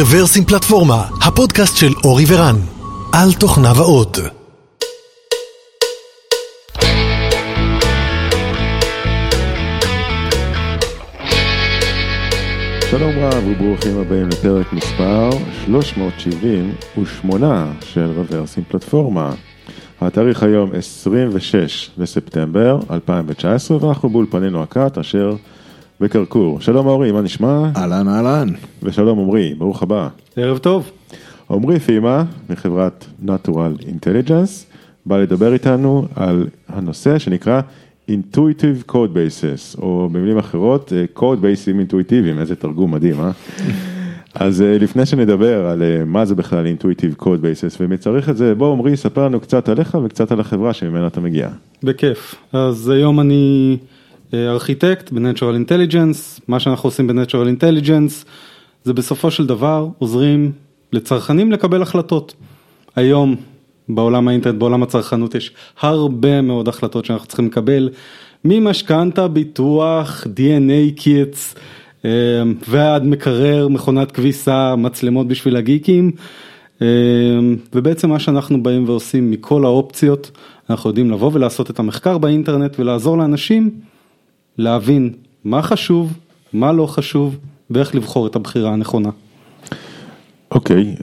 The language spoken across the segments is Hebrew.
רוורסים פלטפורמה, הפודקאסט של אורי ורן, על תוכניו האות. שלום רב וברוכים הבאים לפרק מספר 378 של רוורסים פלטפורמה. התאריך היום 26 בספטמבר 2019 ואנחנו באולפנינו הקאט אשר בקרקור. שלום אורי, מה נשמע? אהלן אהלן. ושלום עמרי, ברוך הבא. ערב טוב. עמרי פימה מחברת Natural Intelligence בא לדבר איתנו על הנושא שנקרא Intuitive Code Bases, או במילים אחרות Code Bases אינטואיטיביים, איזה תרגום מדהים, אה? אז אה, לפני שנדבר על אה, מה זה בכלל Intuitive Code Bases ומי צריך את זה, בוא עמרי, ספר לנו קצת עליך וקצת על החברה שממנה אתה מגיע. בכיף. אז היום אני אה, ארכיטקט ב-Natural Intelligence, מה שאנחנו עושים ב-Natural Intelligence זה בסופו של דבר עוזרים לצרכנים לקבל החלטות. היום בעולם האינטרנט, בעולם הצרכנות יש הרבה מאוד החלטות שאנחנו צריכים לקבל, ממשכנתה, ביטוח, DNA kits ועד מקרר, מכונת כביסה, מצלמות בשביל הגיקים. ובעצם מה שאנחנו באים ועושים מכל האופציות, אנחנו יודעים לבוא ולעשות את המחקר באינטרנט ולעזור לאנשים להבין מה חשוב, מה לא חשוב ואיך לבחור את הבחירה הנכונה. אוקיי, okay,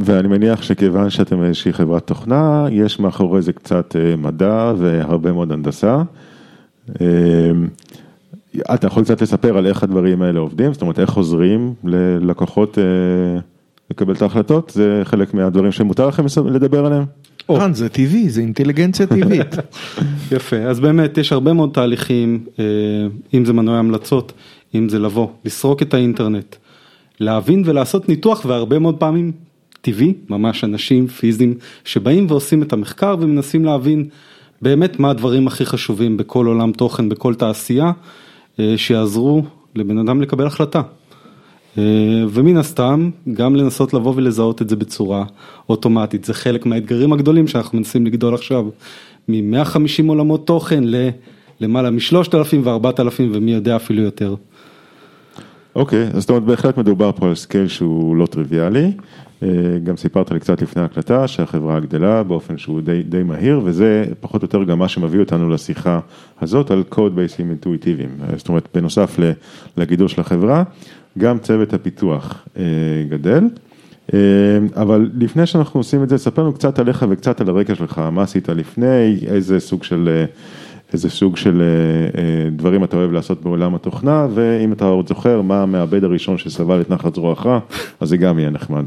ואני מניח שכיוון שאתם איזושהי חברת תוכנה, יש מאחורי זה קצת מדע והרבה מאוד הנדסה. אתה יכול קצת לספר על איך הדברים האלה עובדים, זאת אומרת איך עוזרים ללקוחות לקבל את ההחלטות, זה חלק מהדברים שמותר לכם לדבר עליהם? רן, זה טבעי, זה אינטליגנציה טבעית. יפה, אז באמת יש הרבה מאוד תהליכים, אם זה מנועי המלצות, אם זה לבוא, לסרוק את האינטרנט, להבין ולעשות ניתוח והרבה מאוד פעמים טבעי, ממש אנשים פיזיים שבאים ועושים את המחקר ומנסים להבין באמת מה הדברים הכי חשובים בכל עולם תוכן, בכל תעשייה, שיעזרו לבן אדם לקבל החלטה. ומן הסתם גם לנסות לבוא ולזהות את זה בצורה אוטומטית, זה חלק מהאתגרים הגדולים שאנחנו מנסים לגדול עכשיו, מ-150 עולמות תוכן למעלה מ-3,000 ו-4,000 ומי יודע אפילו יותר. אוקיי, okay, אז זאת אומרת בהחלט מדובר פה על scale שהוא לא טריוויאלי, גם סיפרת לי קצת לפני הקלטה שהחברה גדלה באופן שהוא די, די מהיר וזה פחות או יותר גם מה שמביא אותנו לשיחה הזאת על קוד בייסים אינטואיטיביים, זאת אומרת בנוסף לגידול של החברה, גם צוות הפיתוח גדל, אבל לפני שאנחנו עושים את זה, ספר לנו קצת עליך וקצת על הרקע שלך, מה עשית לפני, איזה סוג של... איזה סוג של דברים אתה אוהב לעשות בעולם התוכנה, ואם אתה עוד זוכר מה המעבד הראשון שסבל את נחת זרועך, אז זה גם יהיה נחמד.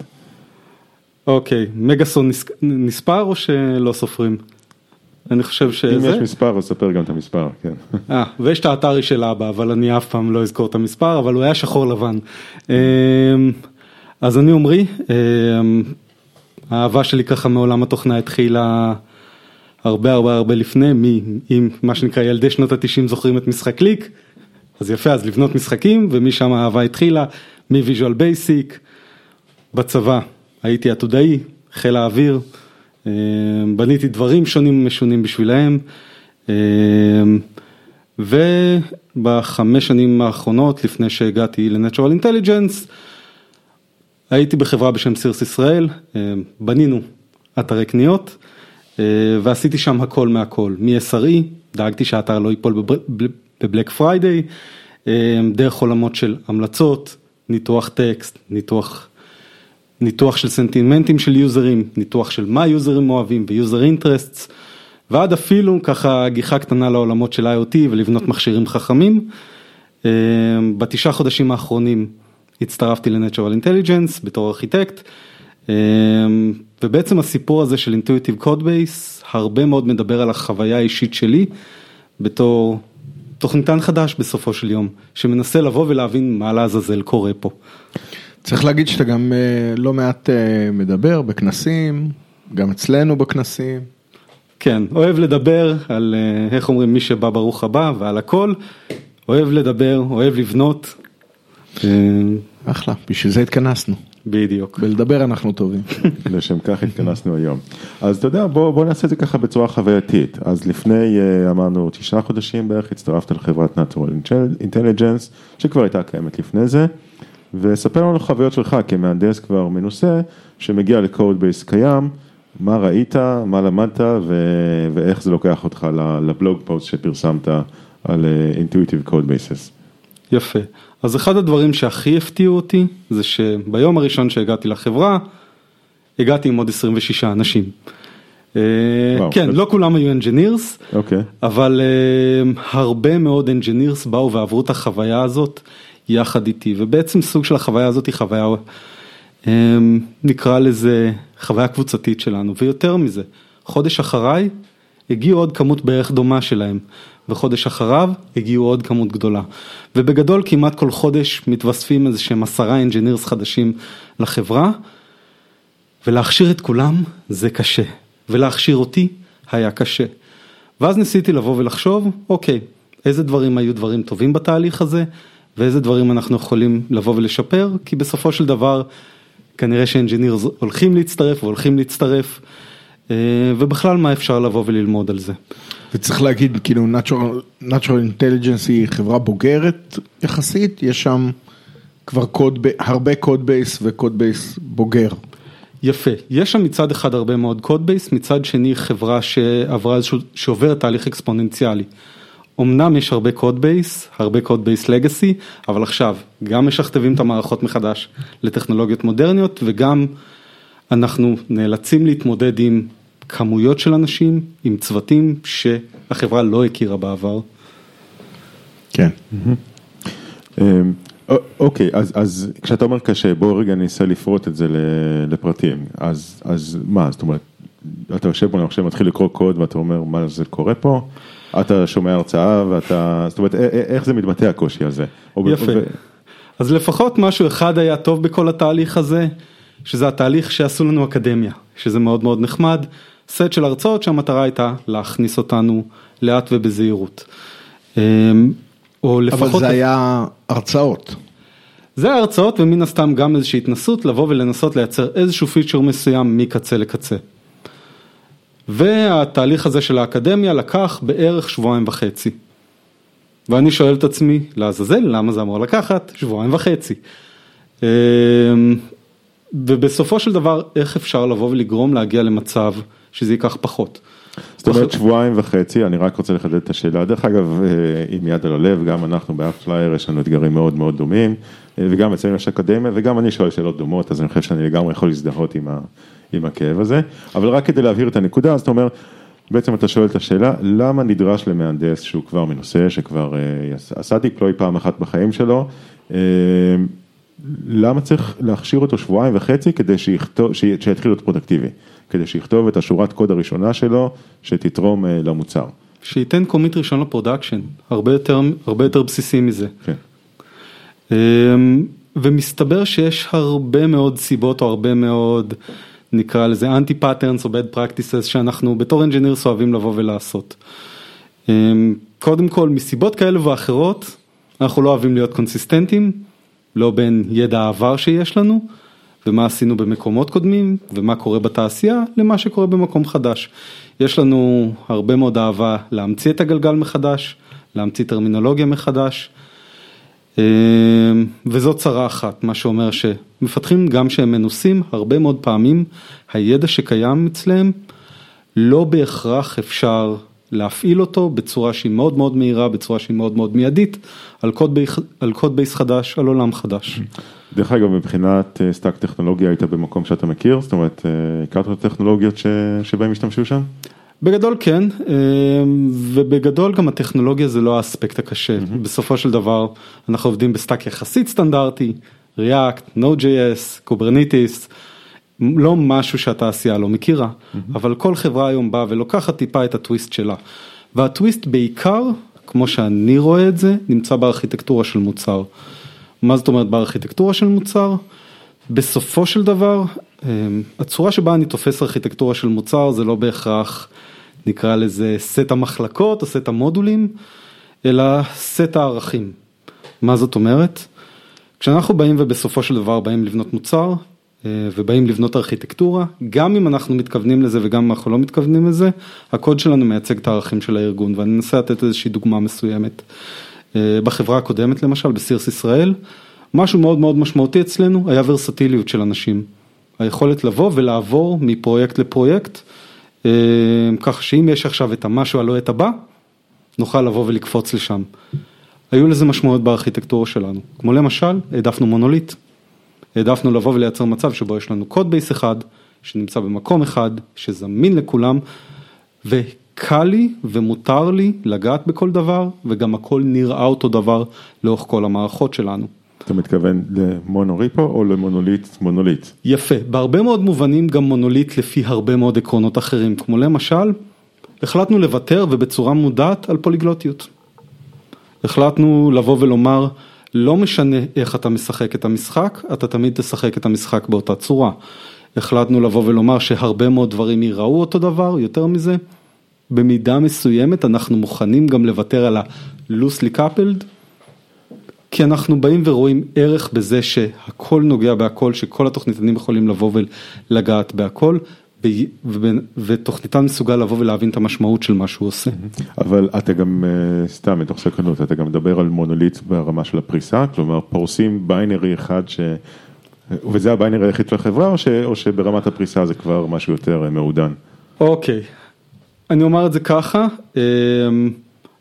אוקיי, מגאסון נספר או שלא סופרים? אני חושב שזה... אם יש מספר אז ספר גם את המספר, כן. אה, ויש את האתרי של אבא, אבל אני אף פעם לא אזכור את המספר, אבל הוא היה שחור לבן. אז אני עמרי, האהבה שלי ככה מעולם התוכנה התחילה הרבה הרבה הרבה לפני, אם מה שנקרא ילדי שנות התשעים זוכרים את משחק קליק, אז יפה, אז לבנות משחקים, ומשם האהבה התחילה, מ Visual Basic, בצבא הייתי עתודאי, חיל האוויר, בניתי דברים שונים ומשונים בשבילהם, ובחמש שנים האחרונות, לפני שהגעתי ל-Natural Intelligence, הייתי בחברה בשם Sears ישראל, בנינו אתרי קניות. ועשיתי שם הכל מהכל, מ-SRE, דאגתי שהאתר לא ייפול ב Black Friday, דרך עולמות של המלצות, ניתוח טקסט, ניתוח, ניתוח של סנטימנטים של יוזרים, ניתוח של מה יוזרים אוהבים ו user interests, ועד אפילו ככה גיחה קטנה לעולמות של IoT ולבנות מכשירים חכמים. בתשעה חודשים האחרונים הצטרפתי ל-Natural Intelligence בתור ארכיטקט. ובעצם הסיפור הזה של Intuitive Code Base הרבה מאוד מדבר על החוויה האישית שלי בתור תוכניתן חדש בסופו של יום, שמנסה לבוא ולהבין מה לעזאזל קורה פה. צריך להגיד שאתה גם לא מעט מדבר בכנסים, גם אצלנו בכנסים. כן, אוהב לדבר על איך אומרים מי שבא ברוך הבא ועל הכל, אוהב לדבר, אוהב לבנות. אחלה, בשביל זה התכנסנו. בדיוק. ולדבר אנחנו טובים. לשם כך התכנסנו היום. אז אתה יודע, בוא, בוא נעשה את זה ככה בצורה חווייתית. אז לפני, אמרנו, תשעה חודשים בערך, הצטרפת לחברת Natural Intelligence, שכבר הייתה קיימת לפני זה. וספר לנו חוויות שלך כמהנדס כבר מנוסה, שמגיע ל code base קיים, מה ראית, מה למדת ו- ואיך זה לוקח אותך ל blog post שפרסמת על Intuitive Code Bases. יפה. אז אחד הדברים שהכי הפתיעו אותי, זה שביום הראשון שהגעתי לחברה, הגעתי עם עוד 26 אנשים. אה, וואו. כן, לא כולם היו engineers, אוקיי. אבל uh, הרבה מאוד engineers באו ועברו את החוויה הזאת יחד איתי, ובעצם סוג של החוויה הזאת היא חוויה, um, נקרא לזה חוויה קבוצתית שלנו, ויותר מזה, חודש אחריי הגיעו עוד כמות בערך דומה שלהם, וחודש אחריו הגיעו עוד כמות גדולה. ובגדול כמעט כל חודש מתווספים איזה שהם עשרה engineers חדשים לחברה, ולהכשיר את כולם זה קשה, ולהכשיר אותי היה קשה. ואז ניסיתי לבוא ולחשוב, אוקיי, איזה דברים היו דברים טובים בתהליך הזה, ואיזה דברים אנחנו יכולים לבוא ולשפר, כי בסופו של דבר כנראה שאנג'ינירס הולכים להצטרף והולכים להצטרף, אה, ובכלל מה אפשר לבוא וללמוד על זה. וצריך להגיד, כאילו, Natural, Natural Intelligence היא חברה בוגרת יחסית, יש שם כבר קוד, הרבה code base ו code base בוגר. יפה, יש שם מצד אחד הרבה מאוד code base, מצד שני חברה שעברה איזשהו, שעוברת תהליך אקספוננציאלי. אמנם יש הרבה code base, הרבה code base legacy, אבל עכשיו גם משכתבים את המערכות מחדש לטכנולוגיות מודרניות וגם אנחנו נאלצים להתמודד עם כמויות של אנשים, עם צוותים שהחברה לא הכירה בעבר. כן. אמ, א- אוקיי, אז, אז כשאתה אומר קשה, בוא רגע ננסה לפרוט את זה לפרטים. אז, אז מה, זאת אומרת, אתה יושב פה, אני חושב, מתחיל לקרוא קוד ואתה אומר, מה זה קורה פה? אתה שומע הרצאה ואתה, זאת אומרת, איך זה מתבטא הקושי הזה? יפה. ו- אז לפחות משהו אחד היה טוב בכל התהליך הזה, שזה התהליך שעשו לנו אקדמיה, שזה מאוד מאוד נחמד, סט של הרצאות שהמטרה הייתה להכניס אותנו לאט ובזהירות. אמ, או לפחות, אבל זה היה הרצאות. זה ההרצאות ומן הסתם גם איזושהי התנסות לבוא ולנסות לייצר איזשהו פיצ'ר מסוים מקצה לקצה. והתהליך הזה של האקדמיה לקח בערך שבועיים וחצי. ואני שואל את עצמי, לעזאזל, למה זה אמור לקחת שבועיים וחצי? אמ, ובסופו של דבר, איך אפשר לבוא ולגרום להגיע למצב שזה ייקח פחות? זאת אומרת שבועיים וחצי, אני רק רוצה לחדד את השאלה, דרך אגב, אה, עם יד על הלב, גם אנחנו ב AppsFlyer יש לנו אתגרים מאוד מאוד דומים, אה, וגם אצלנו יש אקדמיה, וגם אני שואל שאלות דומות, אז אני חושב שאני לגמרי יכול להזדהות עם, ה, עם הכאב הזה, אבל רק כדי להבהיר את הנקודה, אז אתה אומר, בעצם אתה שואל את השאלה, למה נדרש למהנדס שהוא כבר מנוסה, שכבר אה, עשה deploy פעם אחת בחיים שלו, אה, למה צריך להכשיר אותו שבועיים וחצי כדי שיכתוב, שיתחיל להיות פרודקטיבי, כדי שיכתוב את השורת קוד הראשונה שלו שתתרום אה, למוצר. שייתן commit ראשון ל production, הרבה יותר, הרבה יותר בסיסי מזה. כן. אמ, ומסתבר שיש הרבה מאוד סיבות או הרבה מאוד נקרא לזה anti patterns או bad practices שאנחנו בתור engineers אוהבים לבוא ולעשות. אמ, קודם כל מסיבות כאלה ואחרות אנחנו לא אוהבים להיות קונסיסטנטים, לא בין ידע העבר שיש לנו ומה עשינו במקומות קודמים ומה קורה בתעשייה למה שקורה במקום חדש. יש לנו הרבה מאוד אהבה להמציא את הגלגל מחדש, להמציא טרמינולוגיה מחדש. אמ, וזאת צרה אחת, מה שאומר שמפתחים גם שהם מנוסים, הרבה מאוד פעמים הידע שקיים אצלם לא בהכרח אפשר להפעיל אותו בצורה שהיא מאוד מאוד מהירה, בצורה שהיא מאוד מאוד מיידית, על code, base, על code base חדש, על עולם חדש. דרך אגב, מבחינת אה, stack טכנולוגיה היית במקום שאתה מכיר, זאת אומרת, אה, הכרת את הטכנולוגיות ש... שבהם השתמשו שם? בגדול כן, אמ, ובגדול גם הטכנולוגיה זה לא האספקט הקשה, בסופו של דבר אנחנו עובדים ב stack יחסית סטנדרטי, React, Node.js, Kubernetes, לא משהו שהתעשייה לא מכירה, אבל כל חברה היום באה ולוקחת טיפה את הטוויסט שלה, והטוויסט בעיקר, כמו שאני רואה את זה, נמצא בארכיטקטורה של מוצר. מה זאת אומרת בארכיטקטורה של מוצר? בסופו של דבר, אמ, הצורה שבה אני תופס ארכיטקטורה של מוצר זה לא בהכרח נקרא לזה סט המחלקות או סט המודולים, אלא סט הערכים. מה זאת אומרת? כשאנחנו באים ובסופו של דבר באים לבנות מוצר אה, ובאים לבנות ארכיטקטורה, גם אם אנחנו מתכוונים לזה וגם אם אנחנו לא מתכוונים לזה, הקוד שלנו מייצג את הערכים של הארגון ואני אנסה לתת איזושהי דוגמה מסוימת. אה, בחברה הקודמת למשל, בסירס ישראל, משהו מאוד מאוד משמעותי אצלנו היה ורסטיליות של אנשים. היכולת לבוא ולעבור מפרויקט לפרויקט, אה, כך שאם יש עכשיו את המשהו הלא את הבא, נוכל לבוא ולקפוץ לשם. היו לזה משמעויות בארכיטקטורה שלנו, כמו למשל, העדפנו מונוליט. העדפנו לבוא ולייצר מצב שבו יש לנו קוד בייס אחד, שנמצא במקום אחד, שזמין לכולם, וקל לי ומותר לי לגעת בכל דבר, וגם הכל נראה אותו דבר לאורך כל המערכות שלנו. אתה מתכוון למונוריפו או למונוליט מונוליט? יפה, בהרבה מאוד מובנים גם מונוליט לפי הרבה מאוד עקרונות אחרים, כמו למשל, החלטנו לוותר ובצורה מודעת על פוליגלוטיות. החלטנו לבוא ולומר, לא משנה איך אתה משחק את המשחק, אתה תמיד תשחק את המשחק באותה צורה. החלטנו לבוא ולומר שהרבה מאוד דברים ייראו אותו דבר, יותר מזה, במידה מסוימת אנחנו מוכנים גם לוותר על ה-loosely coupled, כי אנחנו באים ורואים ערך בזה שהכל נוגע בהכל, שכל התוכניתנים יכולים לבוא ולגעת בהכל, ותוכניתן מסוגל לבוא ולהבין את המשמעות של מה שהוא עושה. אבל אתה גם, אה, סתם מתוך סקרנות, אתה גם מדבר על מונוליט ברמה של הפריסה, כלומר פורסים ביינרי אחד ש... וזה ה binary היחיד של החברה, או, ש... או שברמת הפריסה זה כבר משהו יותר אה, מעודן? אוקיי, אני אומר את זה ככה, אה,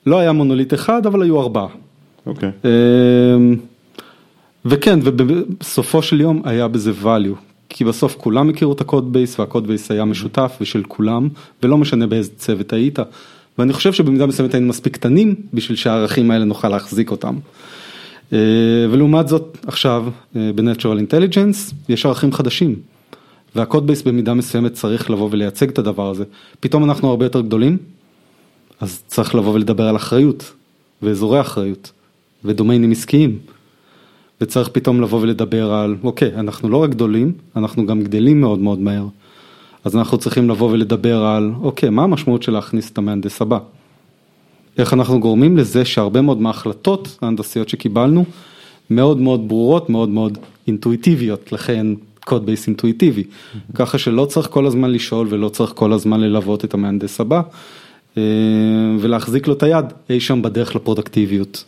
לא היה מונוליט אחד, אבל היו ארבעה. אוקיי. וכן, ובסופו של יום היה בזה value. כי בסוף כולם הכירו את ה code base וה code base היה משותף ושל כולם ולא משנה באיזה צוות היית. ואני חושב שבמידה מסוימת היינו מספיק קטנים בשביל שהערכים האלה נוכל להחזיק אותם. אה, ולעומת זאת עכשיו אה, ב-Natural Intelligence יש ערכים חדשים. והקוד בייס במידה מסוימת צריך לבוא ולייצג את הדבר הזה. פתאום אנחנו הרבה יותר גדולים, אז צריך לבוא ולדבר על אחריות ואזורי אחריות ודומיינים עסקיים. וצריך פתאום לבוא ולדבר על, אוקיי, אנחנו לא רק גדולים, אנחנו גם גדלים מאוד מאוד מהר. אז אנחנו צריכים לבוא ולדבר על, אוקיי, מה המשמעות של להכניס את המהנדס הבא? איך אנחנו גורמים לזה שהרבה מאוד מההחלטות ההנדסיות שקיבלנו, מאוד מאוד ברורות, מאוד מאוד אינטואיטיביות, לכן קוד בייס אינטואיטיבי. ככה שלא צריך כל הזמן לשאול ולא צריך כל הזמן ללוות את המהנדס הבא, אה, ולהחזיק לו את היד אי שם בדרך לפרודקטיביות.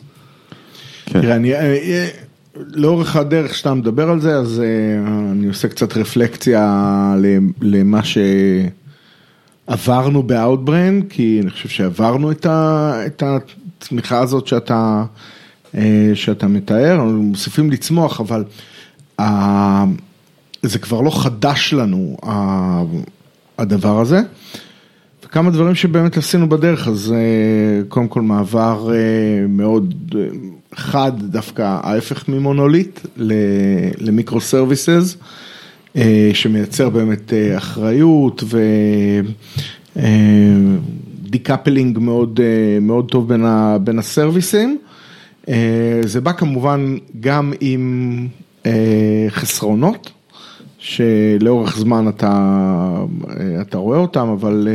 כן. תראה, אני... אה, אה, לאורך הדרך שאתה מדבר על זה, אז uh, אני עושה קצת רפלקציה למה שעברנו ב-Outbrain, כי אני חושב שעברנו את, ה, את התמיכה הזאת שאתה, שאתה מתאר, מוסיפים לצמוח, אבל זה כבר לא חדש לנו, הדבר הזה. וכמה דברים שבאמת עשינו בדרך, אז קודם כל מעבר מאוד חד דווקא ההפך ממונוליט למיקרו סרוויסס, אה, שמייצר באמת אה, אחריות ו decoupling אה, מאוד, מאוד טוב בין, ה, בין הסרוויסים. זה בא כמובן גם עם חסרונות, שלאורך זמן אתה, אתה רואה אותם, אבל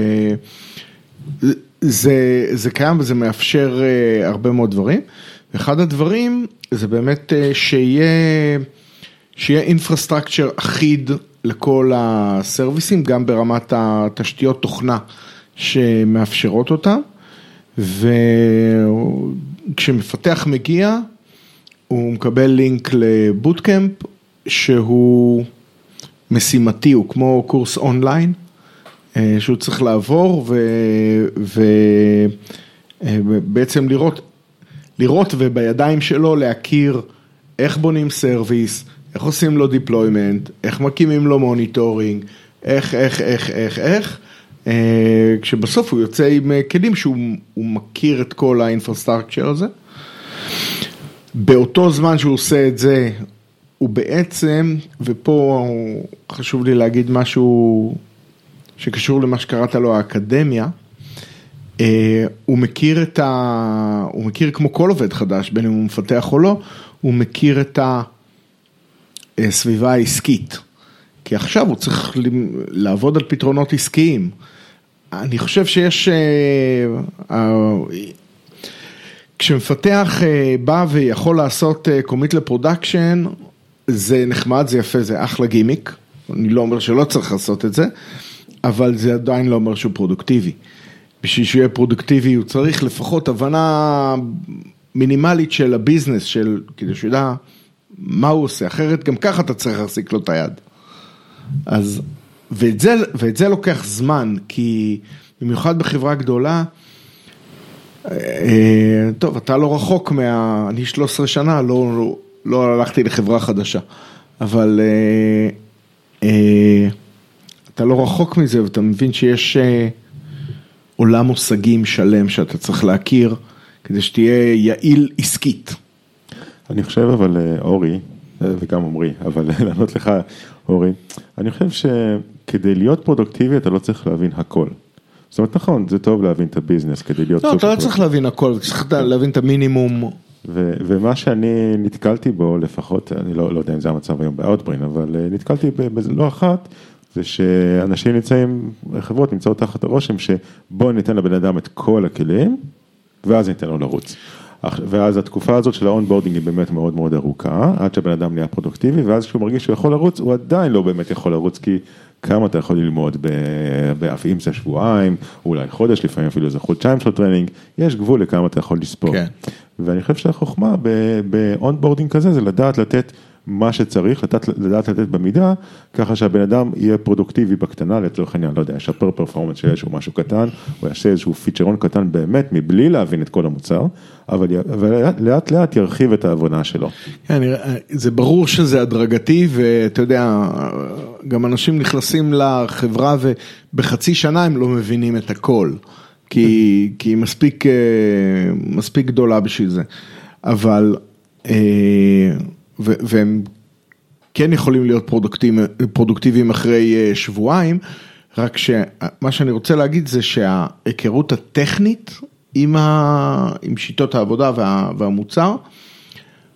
זה, זה קיים וזה מאפשר הרבה מאוד דברים. אחד הדברים זה באמת אה, שיהיה, שיהיה אינפרסטרקצ'ר אחיד לכל הסרוויסים, גם ברמת התשתיות תוכנה שמאפשרות אותה, וכשמפתח מגיע, הוא מקבל לינק לבוטקאמפ שהוא משימתי, הוא כמו קורס אונליין, אה, שהוא צריך לעבור ובעצם אה, לראות לראות ובידיים שלו להכיר איך בונים service, איך עושים לו deployment, איך מקימים לו monitoring, איך, איך, איך, איך, איך, אה, כשבסוף הוא יוצא עם כלים שהוא מכיר את כל ה infrastructure הזה. באותו זמן שהוא עושה את זה, הוא בעצם, ופה חשוב לי להגיד משהו שקשור למה שקראת לו האקדמיה, אה, הוא מכיר את ה... הוא מכיר כמו כל עובד חדש, בין אם הוא מפתח או לא, הוא מכיר את הסביבה העסקית. כי עכשיו הוא צריך לעבוד על פתרונות עסקיים. אני חושב שיש... אה, כשמפתח אה, בא ויכול לעשות commit ל production, זה נחמד, זה יפה, זה אחלה גימיק. אני לא אומר שלא צריך לעשות את זה, אבל זה עדיין לא אומר שהוא פרודוקטיבי. בשביל שהוא יהיה פרודוקטיבי הוא צריך לפחות הבנה מינימלית של הביזנס, של, כדי שהוא ידע מה הוא עושה, אחרת גם ככה אתה צריך להחזיק לו את היד. אז, ואת זה, ואת זה לוקח זמן, כי במיוחד בחברה גדולה, אה, טוב, אתה לא רחוק מה... אני 13 שנה, לא, לא, לא הלכתי לחברה חדשה, אבל אה, אה, אתה לא רחוק מזה ואתה מבין שיש אה, עולם מושגים שלם שאתה צריך להכיר כדי שתהיה יעיל עסקית. אני חושב אבל אה, אורי, אה, וגם עמרי, אבל לענות לך אורי, אני חושב שכדי להיות פרודוקטיבי אתה לא צריך להבין הכל. זאת אומרת נכון, זה טוב להבין את הביזנס כדי להיות לא, אתה לא צריך להבין הכל, צריך להבין את המינימום. ו- ומה שאני נתקלתי בו, לפחות, אני לא, לא יודע אם זה המצב היום ב Outbrain, אבל אה, נתקלתי בזה לא אחת, זה שאנשים נמצאים, חברות נמצאות תחת הרושם שבואו ניתן לבן אדם את כל הכלים, ואז ניתן לו לרוץ. ואז התקופה הזאת של ה onboarding היא באמת מאוד מאוד ארוכה, עד שהבן אדם נהיה פרודוקטיבי, ואז כשהוא מרגיש שהוא יכול לרוץ, הוא עדיין לא באמת יכול לרוץ, כי כמה אתה יכול ללמוד, ב- ב- אם זה שבועיים, אולי חודש, לפעמים אפילו איזה חודשיים של training, יש גבול לכמה אתה יכול לספוג. כן. ואני חושב שהחוכמה ב onboarding כזה זה לדעת לתת מה שצריך, לדעת, לדעת לתת במידה, ככה שהבן אדם יהיה פרודוקטיבי בקטנה, לצורך העניין, לא יודע, ישפר performance של איזשהו משהו קטן, או יעשה איזשהו פיצ'רון קטן באמת, מבלי להבין את כל המוצר, אבל י- ולאט לאט, לאט ירחיב את העבודה שלו. כן, זה ברור שזה הדרגתי ואתה יודע, גם אנשים נכנסים לחברה ובחצי שנה הם לא מבינים את הכל, כי, כי היא מספיק, אה, מספיק גדולה בשביל זה, אבל, אה, והם כן יכולים להיות פרודוקטיביים, אחרי אה, שבועיים, רק שמה שאני רוצה להגיד זה שההיכרות הטכנית עם, ה, עם שיטות העבודה וה, והמוצר,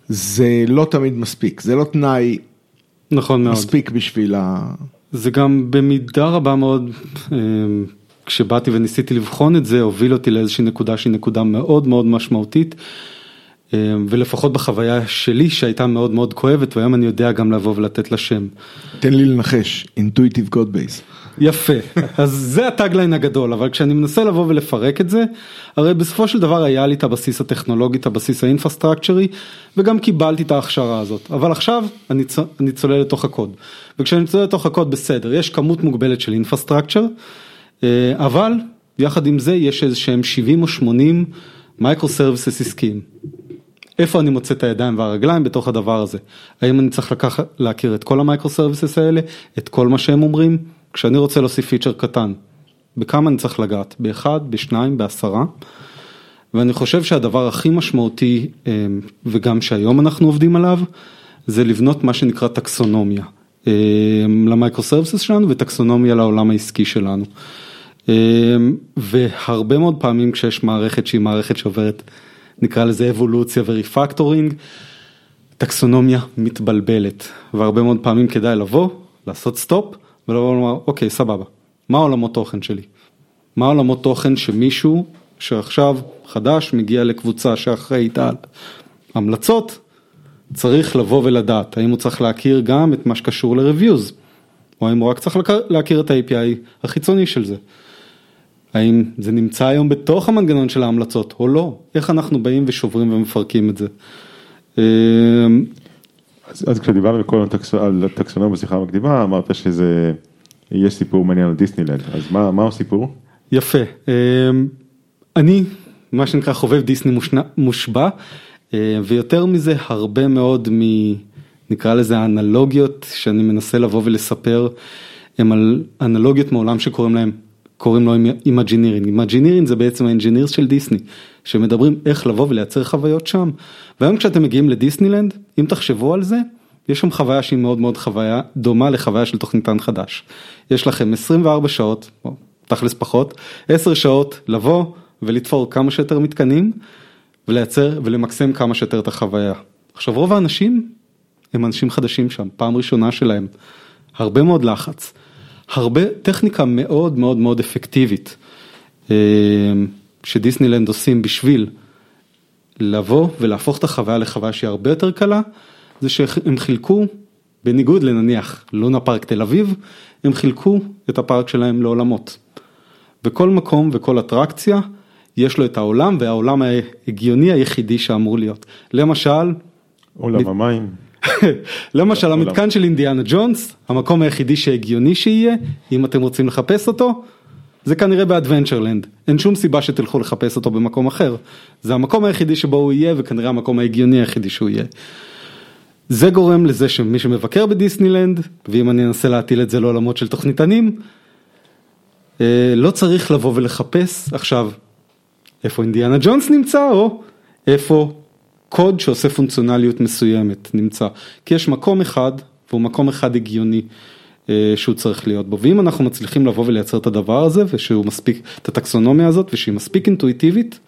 זה לא תמיד מספיק, זה לא תנאי נכון מאוד. מספיק בשביל ה... זה גם במידה רבה מאוד, אה, כשבאתי וניסיתי לבחון את זה, הוביל אותי לאיזושהי נקודה שהיא נקודה מאוד מאוד משמעותית, אה, ולפחות בחוויה שלי שהייתה מאוד מאוד כואבת, והיום אני יודע גם לבוא ולתת לה שם. תן לי לנחש, Intuitive Code Base. יפה, אז זה הטאגליין הגדול, אבל כשאני מנסה לבוא ולפרק את זה, הרי בסופו של דבר היה לי את הבסיס הטכנולוגי, את הבסיס האינפרסטרקצ'רי, וגם קיבלתי את ההכשרה הזאת, אבל עכשיו אני, צ... אני צולל לתוך הקוד, וכשאני צולל לתוך הקוד בסדר, יש כמות מוגבלת של infrastructure, אה, אבל יחד עם זה יש איזה שהם 70 או 80 micro services עסקיים. איפה אני מוצא את הידיים והרגליים בתוך הדבר הזה? האם אני צריך לקחת, להכיר את כל ה micro services האלה, את כל מה שהם אומרים? כשאני רוצה להוסיף feature קטן, בכמה אני צריך לגעת? באחד, בשניים, בעשרה? ואני חושב שהדבר הכי משמעותי, אה, וגם מה שהיום אנחנו עובדים עליו, זה לבנות מה שנקרא טקסונומיה אה, ל micro services שלנו וטקסונומיה לעולם העסקי שלנו. אה, והרבה מאוד פעמים כשיש מערכת שהיא מערכת שעוברת, נקרא לזה אבולוציה ו refactoring, טקסונומיה מתבלבלת, והרבה מאוד פעמים כדאי לבוא, לעשות stop, ולבוא ולומר, אוקיי, סבבה, מה עולמות תוכן שלי? מה עולמות תוכן שמישהו שעכשיו חדש מגיע לקבוצה שאחראית על המלצות, צריך לבוא ולדעת, האם הוא צריך להכיר גם את מה שקשור ל-reviews, או האם הוא רק צריך להכיר את ה-API החיצוני של זה. האם זה נמצא היום בתוך המנגנון של ההמלצות או לא, איך אנחנו באים ושוברים ומפרקים את זה. אמ, אז, אז כשדיברנו הטקס, על הטקסונומיה בשיחה המקדימה, אמרת שזה, יש סיפור מעניין על דיסנילנד, אז מה, מה הסיפור? יפה, אמ, אני מה שנקרא חובב דיסני. מושבע, אה, ויותר מזה הרבה מאוד מ... נקרא לזה האנלוגיות שאני מנסה לבוא ולספר, הם על אנלוגיות מעולם שקוראים להם, קוראים לו Imagineering, Imagineering זה בעצם ה engineers של דיסני, שמדברים איך לבוא ולייצר חוויות שם, והיום כשאתם מגיעים לדיסנילנד, אם תחשבו על זה, יש שם חוויה שהיא מאוד מאוד חוויה דומה לחוויה של תוכניתן חדש. יש לכם 24 שעות, או תכלס פחות, 10 שעות לבוא ולתפור כמה שיותר מתקנים ולייצר ולמקסם כמה שיותר את החוויה. עכשיו רוב האנשים הם אנשים חדשים שם, פעם ראשונה שלהם, הרבה מאוד לחץ, הרבה טכניקה מאוד מאוד מאוד אפקטיבית אה, שדיסנילנד עושים בשביל לבוא ולהפוך את החוויה לחוויה שהיא הרבה יותר קלה, זה שהם חילקו, בניגוד לנניח לונה פארק תל אביב, הם חילקו את הפארק שלהם לעולמות. וכל מקום וכל אטרקציה יש לו את העולם והעולם ההגיוני היחידי שאמור להיות. למשל, עולם המים. למשל המתקן של אינדיאנה ג'ונס, המקום היחידי שהגיוני שיהיה, אם אתם רוצים לחפש אותו, זה כנראה באדוונצ'רלנד, אין שום סיבה שתלכו לחפש אותו במקום אחר, זה המקום היחידי שבו הוא יהיה וכנראה המקום ההגיוני היחידי שהוא יהיה. זה גורם לזה שמי שמבקר בדיסנילנד, ואם אני אנסה להטיל את זה לעולמות של תוכניתנים, אה, לא צריך לבוא ולחפש עכשיו איפה אינדיאנה ג'ונס נמצא או איפה קוד שעושה פונקציונליות מסוימת נמצא, כי יש מקום אחד והוא מקום אחד הגיוני אה, שהוא צריך להיות בו, ואם אנחנו מצליחים לבוא ולייצר את הדבר הזה ושהוא מספיק, את הטקסונומיה הזאת ושהיא מספיק אינטואיטיבית,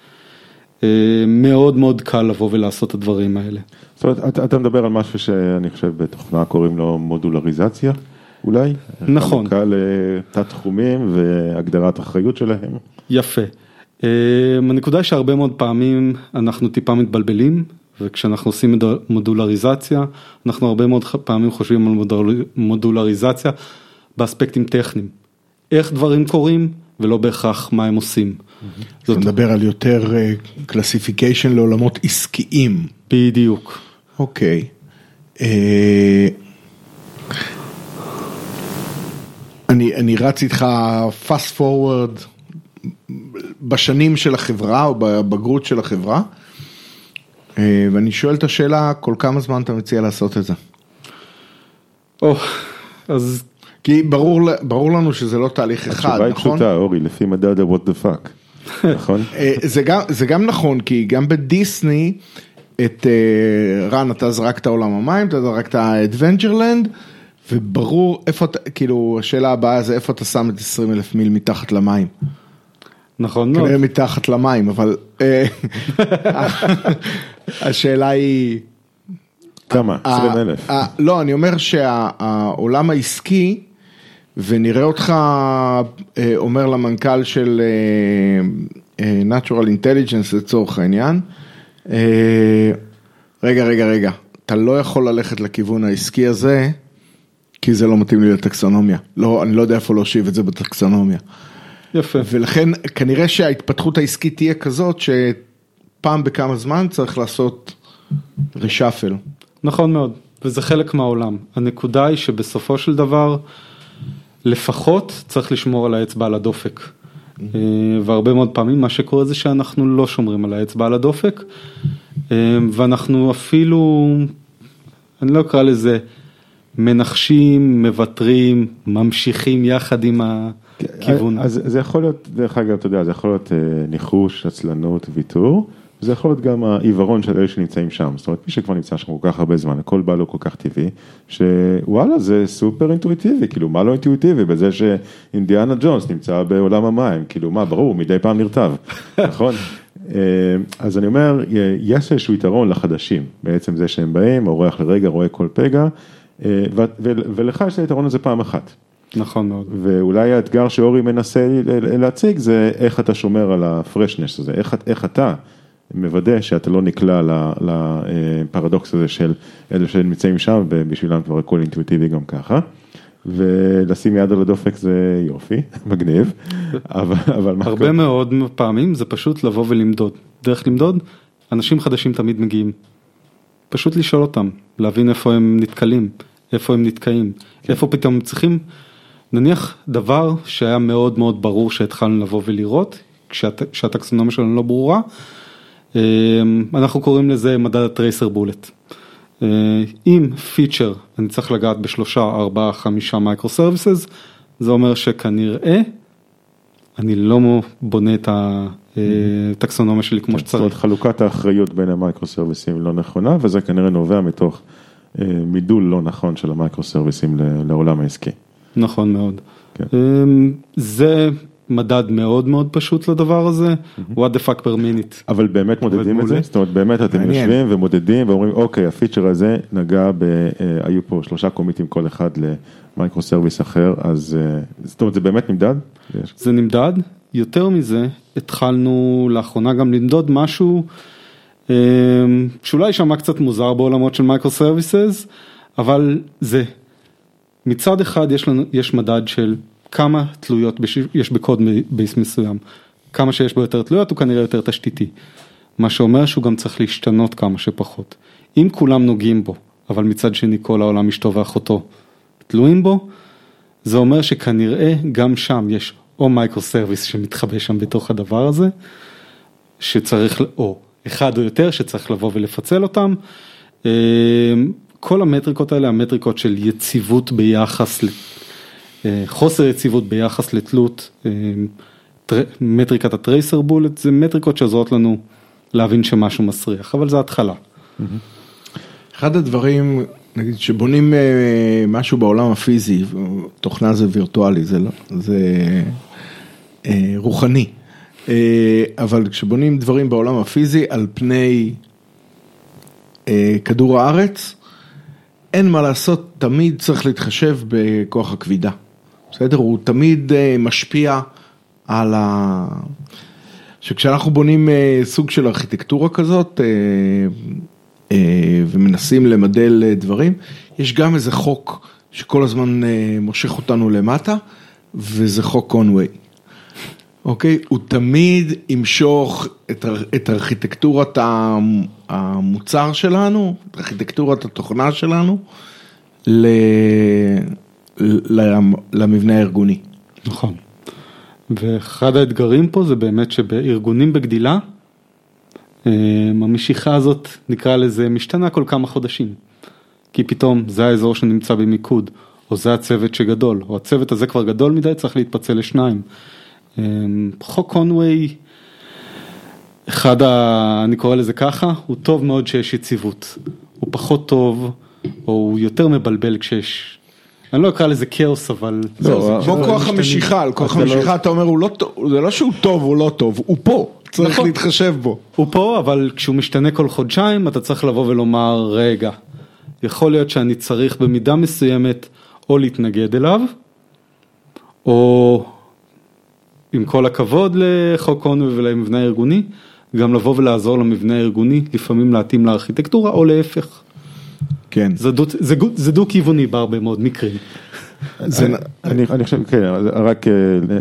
אה, מאוד מאוד קל לבוא ולעשות את הדברים האלה. זאת אומרת, אתה, אתה מדבר על משהו שאני חושב בתוכנה קוראים לו מודולריזציה, אולי? נכון. חלוקה לתת תחומים והגדרת אחריות שלהם. יפה. אה, הנקודה היא שהרבה מאוד פעמים אנחנו טיפה מתבלבלים וכשאנחנו עושים מודולריזציה אנחנו הרבה מאוד פעמים חושבים על מודולריזציה באספקטים טכניים. איך דברים קורים ולא בהכרח מה הם עושים. אתה מדבר על יותר קלסיפיקיישן לעולמות עסקיים. בדיוק. אוקיי. אה, אני, אני רץ איתך fast forward בשנים של החברה או בבגרות של החברה, אה, ואני שואל את השאלה, כל כמה זמן אתה מציע לעשות את זה? או, אז... כי ברור, ברור לנו שזה לא תהליך אחד, נכון? התשובה היא פשוטה, אורי, לפי מדד ה-what the fuck, נכון? אה, זה גם, זה גם נכון, כי גם בדיסני, את אה, רן, אתה זרקת עולם המים, אתה זרקת Adventureland, וברור איפה אתה, כאילו, השאלה הבאה זה איפה אתה שם את 20 אלף מיל מתחת למים. נכון מאוד. כנראה מתחת למים, אבל אה, השאלה היא... כמה? 20 אלף. לא, אני אומר שהעולם העסקי, ונראה אותך אה, אומר למנכ"ל של אה, Natural Intelligence לצורך העניין, רגע, רגע, רגע, אתה לא יכול ללכת לכיוון העסקי הזה, כי זה לא מתאים לי לטקסונומיה. לא, אני לא יודע איפה להושיב את זה בטקסונומיה. יפה. ולכן כנראה שההתפתחות העסקית תהיה כזאת שפעם בכמה זמן צריך לעשות רישאפל. נכון מאוד, וזה חלק מהעולם. הנקודה היא שבסופו של דבר, לפחות צריך לשמור על האצבע על הדופק. אה, והרבה מאוד פעמים מה שקורה זה שאנחנו לא שומרים על האצבע על הדופק, אה, ואנחנו אפילו, אני לא אקרא לזה, מנחשים, מוותרים, ממשיכים יחד עם הכיוון. אז זה יכול להיות, דרך אגב, אתה יודע, זה יכול להיות אה, ניחוש, עצלנות, ויתור. זה יכול להיות גם העיוורון של אלה שנמצאים שם, זאת אומרת מי שכבר נמצא שם כל כך הרבה זמן, הכל בא לו כל כך טבעי, שוואלה זה סופר אינטואיטיבי, כאילו מה לא אינטואיטיבי בזה שאינדיאנה ג'ונס נמצא בעולם המים, כאילו מה ברור, מדי פעם נרטב, נכון? אז אני אומר, יש איזשהו יתרון לחדשים, בעצם זה שהם באים, אורח לרגע, רואה כל פגע, ולך יש את היתרון הזה פעם אחת. נכון מאוד. ואולי האתגר שאורי מנסה להציג זה איך אתה שומר על הפרשנס הזה, איך, איך אתה מוודא שאתה לא נקלע לפרדוקס הזה של אלה שנמצאים שם ובשבילם כבר הכל אינטואיטיבי גם ככה. ולשים יד על הדופק זה יופי, מגניב, אבל, אבל מה הרבה מאוד פעמים זה פשוט לבוא ולמדוד, דרך למדוד, אנשים חדשים תמיד מגיעים, פשוט לשאול אותם, להבין איפה הם נתקלים, איפה הם נתקעים, כן. איפה פתאום צריכים, נניח דבר שהיה מאוד מאוד ברור שהתחלנו לבוא ולראות, כשהטקסונומיה שלנו לא ברורה, אנחנו קוראים לזה מדד ה tracer bullet. אם feature אני צריך לגעת בשלושה, ארבעה, חמישה micro services, זה אומר שכנראה אני לא בונה את הטקסונומיה שלי כמו שצריך. זאת אומרת חלוקת האחריות בין ה micro serviceים לא נכונה וזה כנראה נובע מתוך מידול לא נכון של ה micro serviceים לעולם העסקי. נכון מאוד. כן. זה מדד מאוד מאוד פשוט לדבר הזה, what the fuck per minute. אבל באמת מודדים את זה? זאת אומרת באמת אתם יושבים ומודדים ואומרים אוקיי ה feature הזה נגע ב... היו פה שלושה commitים כל אחד ל micro service אחר, אז זאת אומרת זה באמת נמדד? זה נמדד, יותר מזה התחלנו לאחרונה גם למדוד משהו שאולי יישמע קצת מוזר בעולמות של micro services, אבל זה. מצד אחד יש לנו, יש מדד של כמה תלויות יש ב code base מסוים, כמה שיש בו יותר תלויות הוא כנראה יותר תשתיתי, מה שאומר שהוא גם צריך להשתנות כמה שפחות. אם כולם נוגעים בו אבל מצד שני כל העולם אשתו ואחותו תלויים בו, זה אומר שכנראה גם שם יש או micro service שמתחבא שם בתוך הדבר הזה, שצריך, או אחד או יותר שצריך לבוא ולפצל אותם. אה, כל המטריקות האלה, המטריקות של יציבות ביחס, אה, חוסר יציבות ביחס לתלות, אה, מטריקת ה tracer bullet, זה מטריקות שעוזרות לנו להבין שמשהו מסריח, אבל זה התחלה. אחד הדברים, נגיד, שבונים משהו בעולם הפיזי, תוכנה זה וירטואלי, זה, לא, זה רוחני. אה, אבל כשבונים דברים בעולם הפיזי על פני אה, כדור הארץ, אין מה לעשות, תמיד צריך להתחשב בכוח הכבידה. בסדר? הוא תמיד אה, משפיע על ה... שכשאנחנו בונים סוג של ארכיטקטורה כזאת ומנסים למדל דברים, יש גם איזה חוק שכל הזמן מושך אותנו למטה, וזה חוק קונווי. אוקיי? הוא תמיד ימשוך את, את ארכיטקטורת המוצר שלנו, את ארכיטקטורת התוכנה שלנו, ל, למבנה הארגוני. נכון. ואחד האתגרים פה זה באמת שבארגונים בגדילה, אה, המשיכה הזאת, נקרא לזה, משתנה כל כמה חודשים. כי פתאום זה האזור שנמצא במיקוד, או זה הצוות שגדול, או הצוות הזה כבר גדול מדי, צריך להתפצל לשניים. אמ, חוק קונווי, אחד ה... אני קורא לזה ככה, הוא טוב מאוד שיש יציבות. הוא פחות טוב, או הוא יותר מבלבל כשיש... אני לא אקרא לזה כאוס, אבל... לא, כמו כוח המשיכה, על כוח לא- המשיכה אתה אומר, לא זה לא שהוא טוב או לא טוב, הוא פה, צריך נכון. להתחשב בו. הוא פה, אבל כשהוא משתנה כל חודשיים, אתה צריך לבוא ולומר, רגע, יכול להיות שאני צריך במידה מסוימת או להתנגד אליו, או עם כל הכבוד לחוק הון ולמבנה הארגוני, גם לבוא ולעזור למבנה הארגוני, לפעמים להתאים לארכיטקטורה או להפך. כן. זה דו, זה, זה דו כיווני בהרבה מאוד מקרים. זה, אני, אני חושב, כן, רק אה,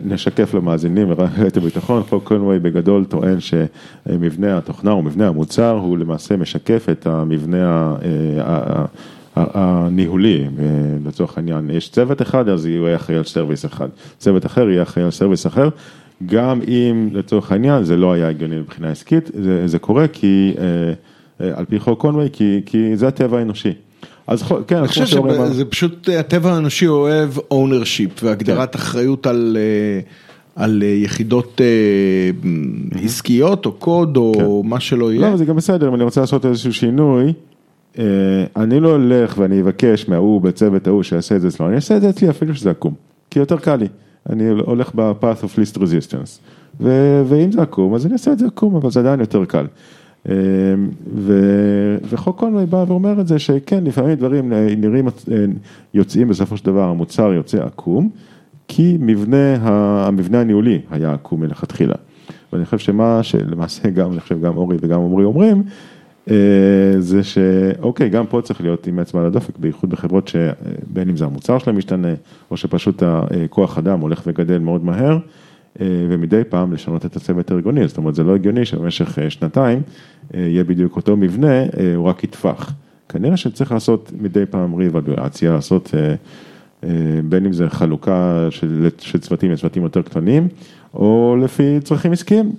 נשקף למאזינים, את הביטחון, חוק Conway בגדול טוען שמבנה התוכנה או מבנה המוצר הוא למעשה משקף את המבנה אה, הניהולי, לצורך העניין, יש צוות אחד, אז יהיה אחראי על service אחד, צוות אחר יהיה אחראי על service אחר, גם אם לצורך העניין זה לא היה הגיוני מבחינה עסקית, זה, זה קורה כי, אה, אה, על פי חוק קונווי, כי, כי זה הטבע האנושי. אז כן, אני חושב שזה פשוט הטבע האנושי אוהב ownership והגדרת כן. אחריות על, אה, על יחידות עסקיות או קוד או כן. מה שלא יהיה. לא, זה גם בסדר, אם אני רוצה לעשות איזשהו שינוי. אה, אני לא אלך ואני אבקש מההוא בצוות ההוא שיעשה את זה אצלו, אני אעשה את זה אצלי אפילו שזה עקום, כי יותר קל לי, אני הולך ב-path of least resistance, ו- ואם זה עקום אז אני אעשה את זה עקום, אבל זה עדיין יותר קל. אה, ו- וחוק קונווי בא ואומר את זה שכן, לפעמים דברים נראים, אה, יוצאים בסופו של דבר, המוצר יוצא עקום, כי מבנה, המבנה הניהולי היה עקום מלכתחילה. ואני חושב שמה שלמעשה גם, אני חושב גם אורי וגם עמרי אומרים, זה שאוקיי, גם פה צריך להיות עם אצבע על הדופק, בייחוד בחברות שבין אם זה המוצר שלהם משתנה, או שפשוט הכוח אדם הולך וגדל מאוד מהר, אה, ומדי פעם לשנות את הצוות הארגוני, זאת אומרת זה לא הגיוני שבמשך אה, שנתיים יהיה בדיוק אותו מבנה, הוא רק יטפח. כנראה שצריך לעשות מדי פעם ריבלואציה, לעשות בין אם זה חלוקה של, של צוותים לצוותים יותר קטנים, או לפי צרכים עסקיים,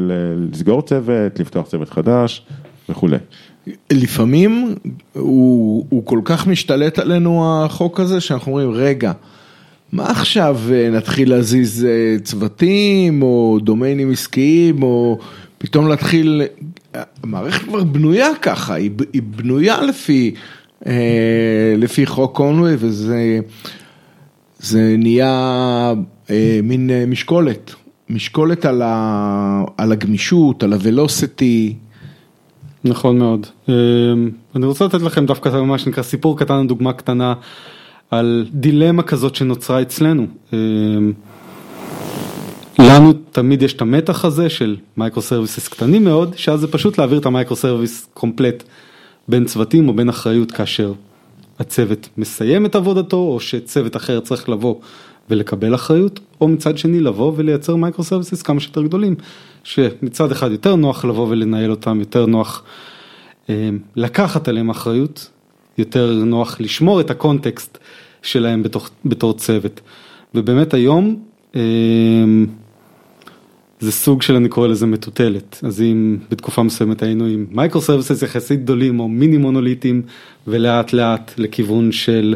לסגור צוות, לפתוח צוות חדש, וכולי. לפעמים הוא, הוא כל כך משתלט עלינו החוק הזה, שאנחנו אומרים, רגע, מה עכשיו אה, נתחיל להזיז אה, צוותים, או דומיינים עסקיים, או פתאום להתחיל, המערכת כבר בנויה ככה, היא, היא בנויה לפי, אה, לפי חוק קונווי, וזה זה נהיה מין משקולת, משקולת על, ה, על הגמישות, על ה velocity. נכון מאוד. אמ, אני רוצה לתת לכם דווקא מה שנקרא סיפור קטן, דוגמה קטנה על דילמה כזאת שנוצרה אצלנו. אמ, לנו תמיד יש את המתח הזה של micro services קטנים מאוד, שאז זה פשוט להעביר את ה micro service complete בין צוותים או בין אחריות כאשר הצוות מסיים את עבודתו או שצוות אחר צריך לבוא ולקבל אחריות, או מצד שני לבוא ולייצר micro services כמה שיותר גדולים, שמצד אחד יותר נוח לבוא ולנהל אותם, יותר נוח אה, לקחת עליהם אחריות, יותר נוח לשמור את ה context שלהם בתוך, בתור צוות. ובאמת היום אמ, זה סוג של אני קורא לזה מטוטלת, אז אם בתקופה מסוימת היינו עם micro services יחסית גדולים או מיני מונוליטים ולאט לאט לכיוון של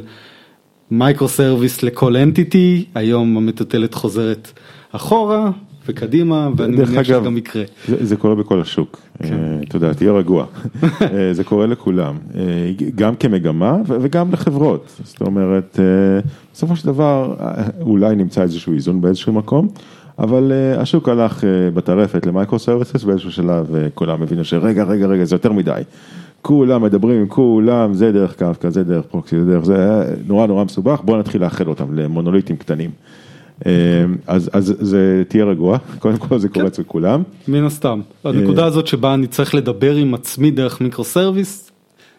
micro service לכל entity, היום המטוטלת חוזרת אחורה וקדימה ואני מניח שזה גם יקרה. זה, זה קורה בכל השוק, כן. אה, אתה יודע, תהיה רגוע, אה, זה קורה לכולם, אה, גם כמגמה וגם לחברות, זאת אומרת, בסופו של דבר אולי נמצא איזשהו איזון באיזשהו מקום, אבל אה, השוק הלך אה, בטרפת ל micro services באיזשהו שלב, וכולם הבינו שרגע, רגע, רגע, זה יותר מדי. כולם מדברים עם כולם, זה דרך קפקא, זה דרך proxy, זה דרך זה, נורא נורא מסובך, בואו נתחיל לאחד אותם למונוליטים קטנים. אה, אז, אז זה תהיה רגוע, קודם כל זה קורה אצל כולם. מן הסתם, הנקודה הזאת שבה אני צריך לדבר עם עצמי דרך מיקרו סרוויס,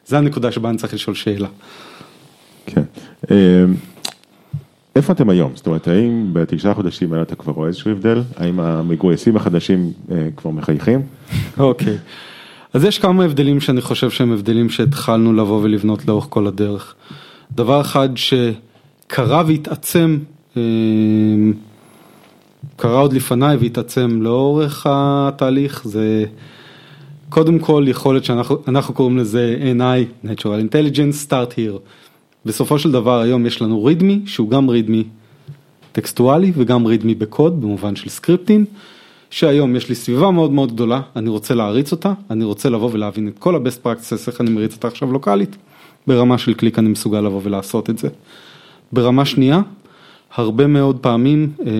זה הנקודה שבה אני צריך לשאול שאלה. כן. אה, איפה אתם היום? זאת אומרת, האם בתשעה חודשים האלה אתה כבר רואה איזשהו הבדל? האם המגויסים החדשים אה, כבר מחייכים? אוקיי, אז יש כמה הבדלים שאני חושב שהם הבדלים שהתחלנו לבוא ולבנות לאורך כל הדרך. דבר אחד שקרה והתעצם, אה, קרה עוד לפניי והתעצם לאורך התהליך, זה קודם כל יכולת שאנחנו אנחנו קוראים לזה NI, Natural Intelligence, Start Here. בסופו של דבר היום יש לנו רידמי שהוא גם רידמי טקסטואלי וגם רידמי בקוד במובן של סקריפטים, שהיום יש לי סביבה מאוד מאוד גדולה, אני רוצה להריץ אותה, אני רוצה לבוא ולהבין את כל ה-best practices, איך אני מריץ אותה עכשיו לוקאלית, ברמה של קליק אני מסוגל לבוא ולעשות את זה. ברמה שנייה, הרבה מאוד פעמים אה,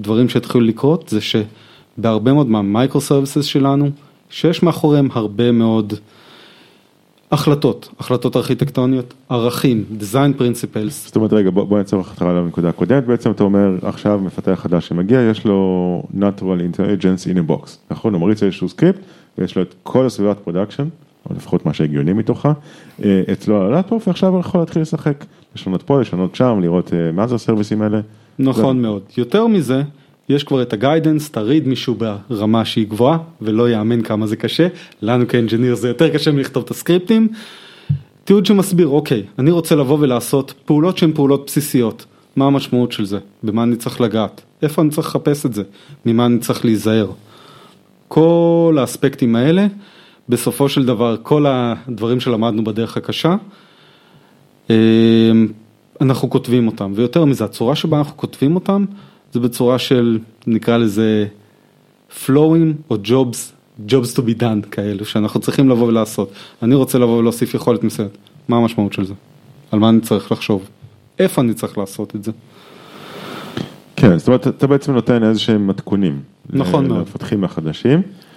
דברים שהתחילו לקרות זה שבהרבה מאוד מה micro services שלנו, שיש מאחוריהם הרבה מאוד החלטות, החלטות ארכיטקטוניות, ערכים, design principles, זאת אומרת, רגע, בוא, בוא נעצור אותך לנקודה הקודמת, בעצם אתה אומר, עכשיו מפתח חדש שמגיע, יש לו Natural Intelligence in a box, נכון? הוא מריץ איזשהו סקריפט, ויש לו את כל הסביבת production, או לפחות מה שהגיוני מתוכה, אה, אצלו על הלטופ, ועכשיו הוא יכול להתחיל לשחק, לשנות פה, לשנות שם, לראות אה, מה זה הסרוויסים האלה. נכון מאוד. יותר מזה, יש כבר את ה guidance, תוריד מישהו ברמה שהיא גבוהה, ולא יאמן כמה זה קשה. לנו כ engineer זה יותר קשה מלכתוב את הסקריפטים. תיעוד שמסביר, אוקיי, אני רוצה לבוא ולעשות פעולות שהן פעולות בסיסיות. מה המשמעות של זה? במה אני צריך לגעת? איפה אני צריך לחפש את זה? ממה אני צריך להיזהר? כל האספקטים האלה, בסופו של דבר, כל הדברים שלמדנו בדרך הקשה, אנחנו כותבים אותם, ויותר מזה, הצורה שבה אנחנו כותבים אותם, זה בצורה של, נקרא לזה, flowing או jobs, jobs to be done כאלו, שאנחנו צריכים לבוא ולעשות. אני רוצה לבוא ולהוסיף יכולת מסוימת, מה המשמעות של זה? על מה אני צריך לחשוב? איפה אני צריך לעשות את זה? כן, זאת אומרת, אתה בעצם נותן איזה שהם מתכונים. נכון ל- מאוד. למפתחים החדשים, אה,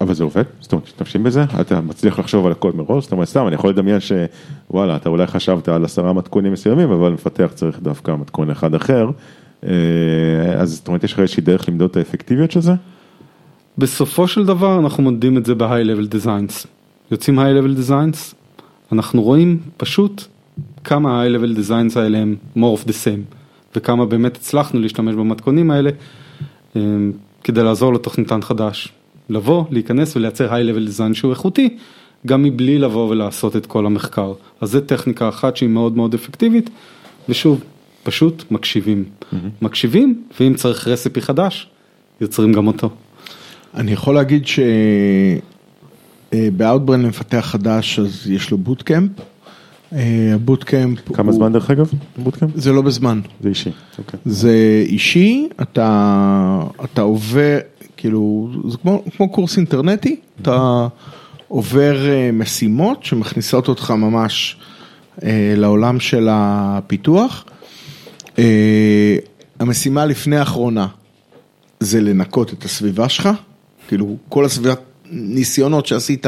אבל זה עובד, זאת אומרת, משתמשים בזה, אתה מצליח לחשוב על הכל מראש, זאת אומרת, סתם, אני יכול לדמיין שוואלה, אתה אולי חשבת על עשרה מתכונים מסוימים, אבל מפתח צריך דווקא מתכון אחד אחר, אה, אז זאת אומרת, יש לך איזושהי דרך למדוד את האפקטיביות של זה? בסופו של דבר אנחנו מודדים את זה ב-high level designs. יוצאים high level designs, אנחנו רואים פשוט כמה ה-high level designs האלה הם more of the same, וכמה באמת הצלחנו להשתמש במתכונים האלה אה, כדי לעזור לתוכניתן חדש. לבוא, להיכנס ולייצר high level design שהוא איכותי, גם מבלי לבוא ולעשות את כל המחקר. אז זו טכניקה אחת שהיא מאוד מאוד אפקטיבית, ושוב, פשוט מקשיבים. מקשיבים, ואם צריך רסיפי חדש, יוצרים גם אותו. אני יכול להגיד שבאאוטברן למפתח חדש אז יש לו בוטקאמפ. אה, הבוטקאמפ כמה הוא- זמן דרך אגב? בוטקאמפ? זה לא בזמן, זה אישי, אוקיי. זה אישי, אתה, אתה עובר, כאילו, זה כמו, כמו קורס אינטרנטי, אתה עובר אה, משימות שמכניסות אותך ממש אה, לעולם של הפיתוח. אה, המשימה לפני האחרונה זה לנקות את הסביבה שלך, כאילו כל הסביבת ניסיונות שעשית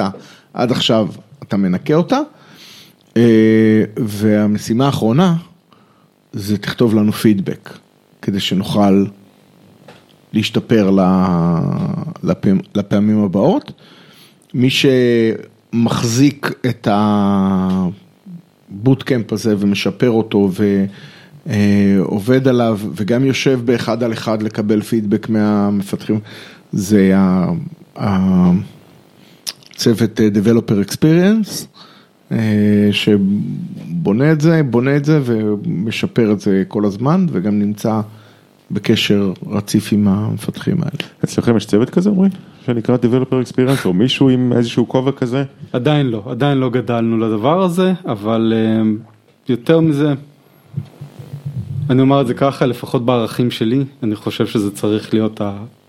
עד עכשיו, אתה מנקה אותה. אה, והמשימה האחרונה זה תכתוב לנו פידבק, כדי שנוכל להשתפר לפעמים, לפעמים הבאות. מי שמחזיק את הבוטקאמפ הזה ומשפר אותו ועובד עליו וגם יושב באחד על אחד לקבל פידבק מהמפתחים, זה הצוות אה, Developer Experience. אה, שבונה את זה, בונה את זה ומשפר את זה כל הזמן וגם נמצא בקשר רציף עם המפתחים האלה. אצלכם יש צוות כזה אומרי? שנקרא Developer Experience או מישהו עם איזשהו כובע כזה? עדיין לא, עדיין לא גדלנו לדבר הזה, אבל אה, יותר מזה, אני אומר את זה ככה, לפחות בערכים שלי, אני חושב שזה צריך להיות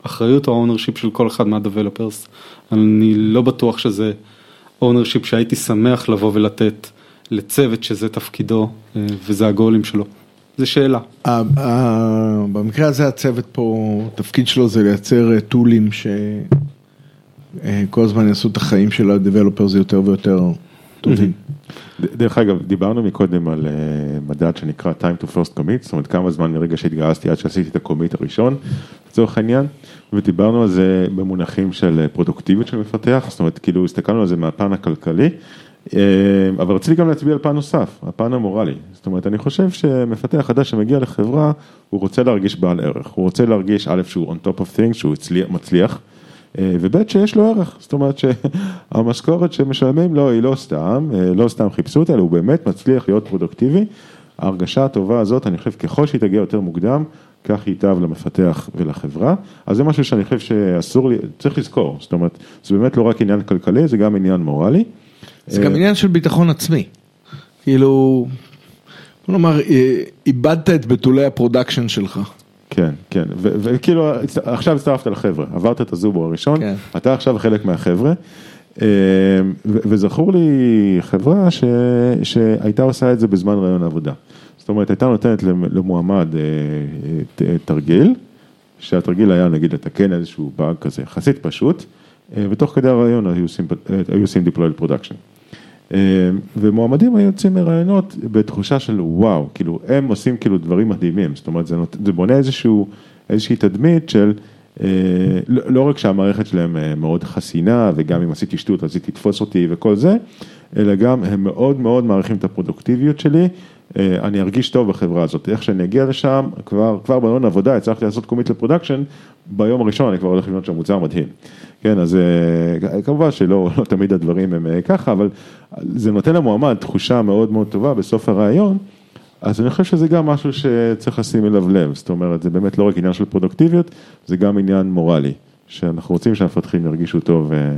האחריות או ה-ownership של כל אחד מה-Developers. אני לא בטוח שזה ownership שהייתי שמח לבוא ולתת לצוות שזה תפקידו אה, וזה הגולים שלו. זה שאלה. במקרה הזה הצוות פה, התפקיד שלו זה לייצר אה, טולים שכל הזמן יעשו את החיים של ה-Developers יותר ויותר טובים. דרך אגב, דיברנו מקודם על אה, מדד שנקרא time to first commit, זאת אומרת כמה זמן מרגע שהתגייסתי עד שעשיתי את הקומיט הראשון, לצורך העניין, ודיברנו על זה במונחים של אה, פרודוקטיביות של מפתח, זאת אומרת כאילו הסתכלנו על זה מהפן הכלכלי, אה, אבל רציתי גם להצביע על פן נוסף, הפן המורלי, זאת אומרת אני חושב שמפתח חדש שמגיע לחברה, הוא רוצה להרגיש בעל ערך, הוא רוצה להרגיש א' שהוא on top of things, שהוא הצליח, מצליח. אה, וב' שיש לו ערך, זאת אומרת שהמשכורת שמשלמים לו היא לא סתם, אה, לא סתם חיפשו אותה, אלא הוא באמת מצליח להיות פרודוקטיבי. ההרגשה הטובה הזאת, אני חושב ככל שהיא תגיע יותר מוקדם, כך ייטב למפתח ולחברה. אז זה משהו שאני חושב שאסור לי, צריך לזכור, זאת אומרת, זה באמת לא רק עניין כלכלי, זה גם עניין מורלי. זה גם עניין של ביטחון עצמי. כאילו, בוא נאמר, אה, איבדת את בתולי ה production שלך. כן, כן, וכאילו עכשיו הצטרפת לחבר'ה, עברת את הזובור הראשון, כן. אתה עכשיו חלק מהחבר'ה, אה, וזכור לי חברה ש- שהייתה עושה את זה בזמן רעיון עבודה. זאת אומרת, הייתה נותנת למ- למועמד אה, תרגיל, שהתרגיל היה נגיד לתקן איזשהו באג כזה יחסית פשוט, אה, ותוך כדי הרעיון היו עושים deployed production. אה, ומועמדים היו יוצאים מרעיונות בתחושה של וואו, כאילו הם עושים כאילו דברים מדהימים, זאת אומרת זה, נות, זה בונה איזשהו, איזושהי תדמית של אה, לא, לא רק שהמערכת שלהם אה, מאוד חסינה וגם אם עשיתי שטות אז היא תתפוס אותי וכל זה, אלא גם הם מאוד מאוד מעריכים את הפרודוקטיביות שלי, אני ארגיש טוב בחברה הזאת, איך שאני אגיע לשם, כבר, כבר בריאיון עבודה הצלחתי לעשות commit ל production, ביום הראשון אני כבר הולך לבנות שם מוצר מדהים. כן, אז אה, כמובן שלא לא תמיד הדברים הם אה, ככה, אבל זה נותן למועמד תחושה מאוד מאוד טובה בסוף הריאיון, אז אני חושב שזה גם משהו שצריך לשים אליו לב, זאת אומרת, זה באמת לא רק עניין של פרודוקטיביות, זה גם עניין מורלי, שאנחנו רוצים שהמפתחים ירגישו טוב אה,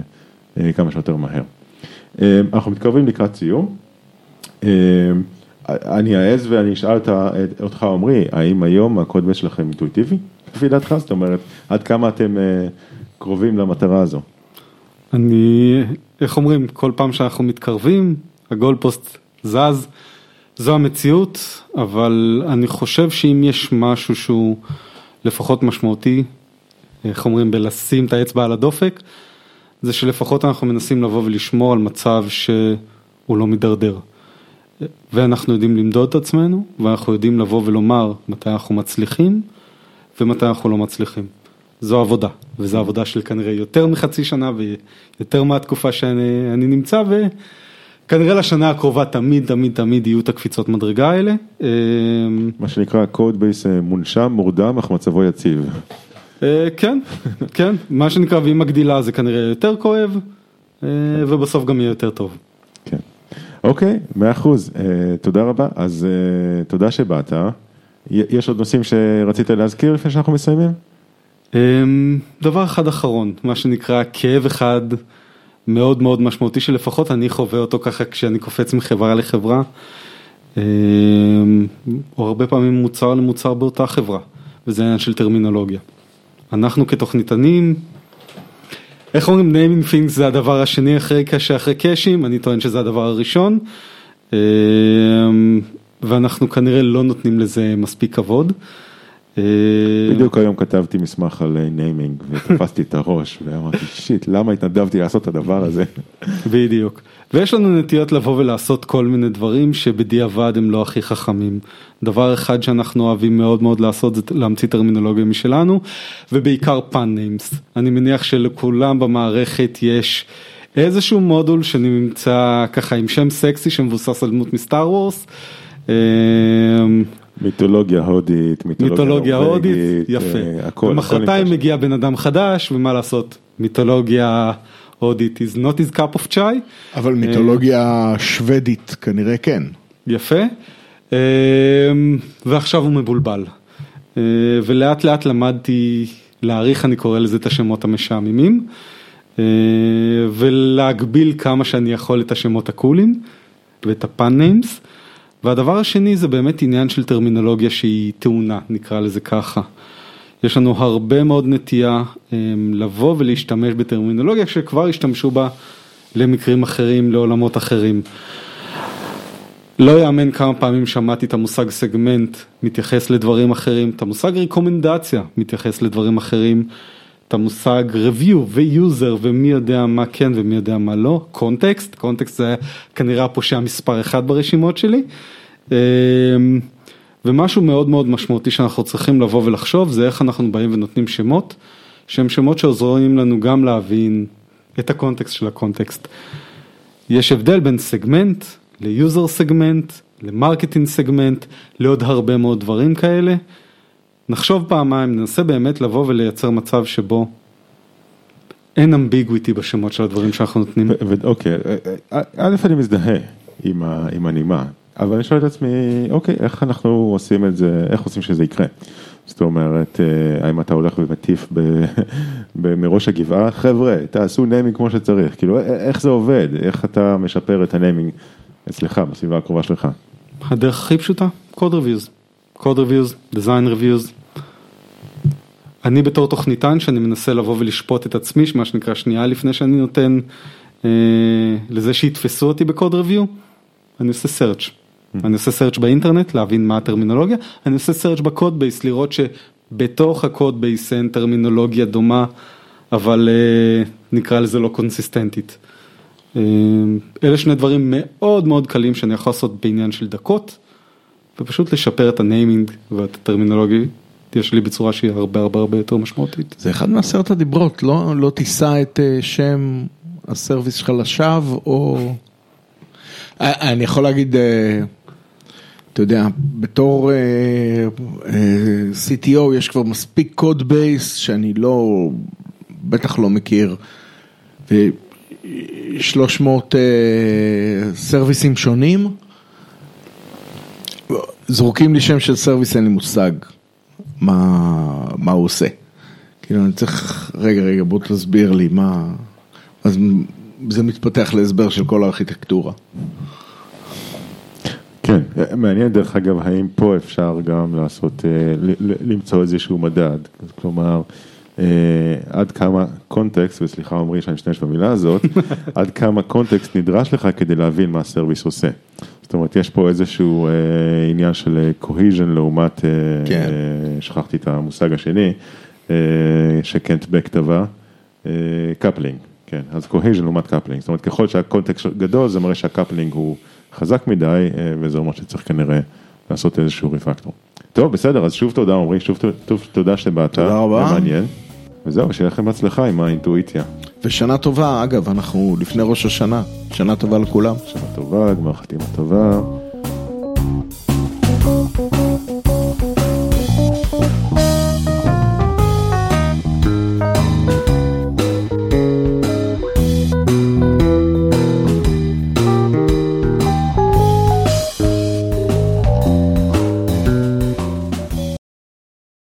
אה, כמה שיותר מהר. אה, אנחנו מתקרבים לקראת סיום. אני אעז ואני אשאל אותך עמרי, האם היום הקוד בייס שלכם אינטואיטיבי? לפי דעתך, זאת אומרת, עד כמה אתם אה, קרובים למטרה הזו? אני, איך אומרים, כל פעם שאנחנו מתקרבים, הגול פוסט זז, זו המציאות, אבל אני חושב שאם יש משהו שהוא לפחות משמעותי, איך אומרים, בלשים את האצבע על הדופק, זה שלפחות אנחנו מנסים לבוא ולשמור על מצב שהוא לא מידרדר. ואנחנו יודעים למדוד את עצמנו, ואנחנו יודעים לבוא ולומר מתי אנחנו מצליחים ומתי אנחנו לא מצליחים. זו עבודה, וזו עבודה של כנראה יותר מחצי שנה ויותר מהתקופה שאני אני נמצא, וכנראה לשנה הקרובה תמיד תמיד תמיד יהיו את הקפיצות מדרגה האלה. אה, מה שנקרא קוד בייס אה, מונשם, מורדם, אך מצבו יציב. אה, כן, כן, מה שנקרא, ואם מגדילה זה כנראה יותר כואב, ובסוף גם יהיה יותר טוב. אוקיי, מאה אחוז, אה, תודה רבה, אז אה, תודה שבאת. יש עוד נושאים שרצית להזכיר לפני שאנחנו מסיימים? אמ, דבר אחד אחרון, מה שנקרא כאב אחד מאוד מאוד משמעותי שלפחות אני חווה אותו ככה כשאני קופץ מחברה לחברה, אמ, או הרבה פעמים מוצר למוצר באותה חברה, וזה עניין של טרמינולוגיה. אנחנו כתוכניתנים, איך אומרים naming things זה הדבר השני אחרי קשה אחרי קאשים, אני טוען שזה הדבר הראשון, אמ, ואנחנו כנראה לא נותנים לזה מספיק כבוד. אה, בדיוק היום כתבתי מסמך על naming ותפסתי את הראש ואמרתי shit למה התנדבתי לעשות את הדבר הזה. בדיוק. ויש לנו נטיות לבוא ולעשות כל מיני דברים שבדיעבד הם לא הכי חכמים. דבר אחד שאנחנו אוהבים מאוד מאוד לעשות זה להמציא טרמינולוגיה משלנו, ובעיקר fun names. אני מניח שלכולם במערכת יש איזשהו מודול שנמצא ככה עם שם סקסי שמבוסס על דמות מ Star Wars. מיתולוגיה הודית, מיתולוגיה הודית, נורבגית, יפה. אה, הכל. ומחרתיים. מגיע בן אדם חדש, ומה לעשות, מיתולוגיה it is not his cup of chai. אבל מיתולוגיה שוודית כנראה כן. יפה. אה, ועכשיו הוא מבולבל. אה, ולאט לאט למדתי להעריך, אני קורא לזה, את השמות המשעממים. ולהגביל כמה שאני יכול את השמות הקולים ואת ה fun names. והדבר השני זה באמת עניין של טרמינולוגיה שהיא טעונה, נקרא לזה ככה. יש לנו הרבה מאוד נטייה לבוא ולהשתמש בטרמינולוגיה שכבר השתמשו בה למקרים אחרים, לעולמות אחרים. לא יאמן כמה פעמים שמעתי את המושג סגמנט מתייחס לדברים אחרים, את המושג רקומנדציה מתייחס לדברים אחרים, את המושג review ו-user ומי יודע מה כן ומי יודע מה לא, context, context זה כנראה הפושע מספר אחד ברשימות שלי. אמ, ומשהו מאוד מאוד משמעותי שאנחנו צריכים לבוא ולחשוב זה איך אנחנו באים ונותנים שמות שהם שמות שעוזרים לנו גם להבין את ה context של ה context. יש הבדל בין segment ל user segment, ל marketing segment, לעוד הרבה מאוד דברים כאלה. נחשוב פעמיים, ננסה באמת לבוא ולייצר מצב שבו אין ambiguity בשמות של הדברים שאנחנו נותנים. אוקיי, א' אני מזדהה עם הנימה, אבל אני שואל את עצמי, אוקיי, איך אנחנו עושים את זה, איך עושים שזה יקרה? זאת אומרת, אה, האם אתה הולך ומטיף מראש הגבעה, חבר'ה, תעשו naming כמו שצריך, כאילו, איך זה עובד, איך אתה משפר את ה naming אצלך, בסביבה הקרובה שלך? הדרך הכי פשוטה, code reviews, code reviews, design reviews. אני בתור תוכניתן שאני מנסה לבוא ולשפוט את עצמי, מה שנקרא שנייה לפני שאני נותן אה, לזה שיתפסו אותי ב code review, אני עושה search. Mm. אני עושה search באינטרנט להבין מה הטרמינולוגיה, אני עושה search ב code base לראות שבתוך ה code base אין טרמינולוגיה דומה, אבל אה, נקרא לזה לא קונסיסטנטית. אה, אלה שני דברים מאוד מאוד קלים שאני יכול לעשות בעניין של דקות, ופשוט לשפר את ה naming ואת הטרמינולוגיה שלי בצורה שהיא הרבה הרבה הרבה יותר משמעותית. זה אחד מעשרת הדיברות, לא, לא תישא את אה, שם ה service שלך לשווא, או... אני יכול להגיד, אתה יודע, בתור CTO יש כבר מספיק code base שאני לא, בטח לא מכיר. 300 סרוויסים שונים, זורקים לי שם של service, אין לי מושג מה, מה הוא עושה. כאילו אני צריך, רגע, רגע, בוא תסביר לי מה, אז זה מתפתח להסבר של כל הארכיטקטורה. כן, מעניין דרך אגב, האם פה אפשר גם לעשות, למצוא איזשהו מדד, כלומר, עד כמה context, וסליחה עמרי שאני משתמש במילה הזאת, עד כמה context נדרש לך כדי להבין מה ה service עושה. זאת אומרת, יש פה איזשהו עניין של cohesion לעומת, כן. שכחתי את המושג השני, שקנט בק טבע, coupling, כן, אז cohesion לעומת coupling, זאת אומרת, ככל שה context גדול, זה מראה שה coupling הוא חזק מדי, וזה אומר שצריך כנראה לעשות איזשהו refactor. טוב, בסדר, אז שוב תודה עמרי, שוב תודה שבאת. תודה רבה. זה מעניין. וזהו, שיהיה לכם בהצלחה עם האינטואיציה. ושנה טובה, אגב, אנחנו לפני ראש השנה, שנה טובה לכולם. שנה טובה, גמר חתימה טובה.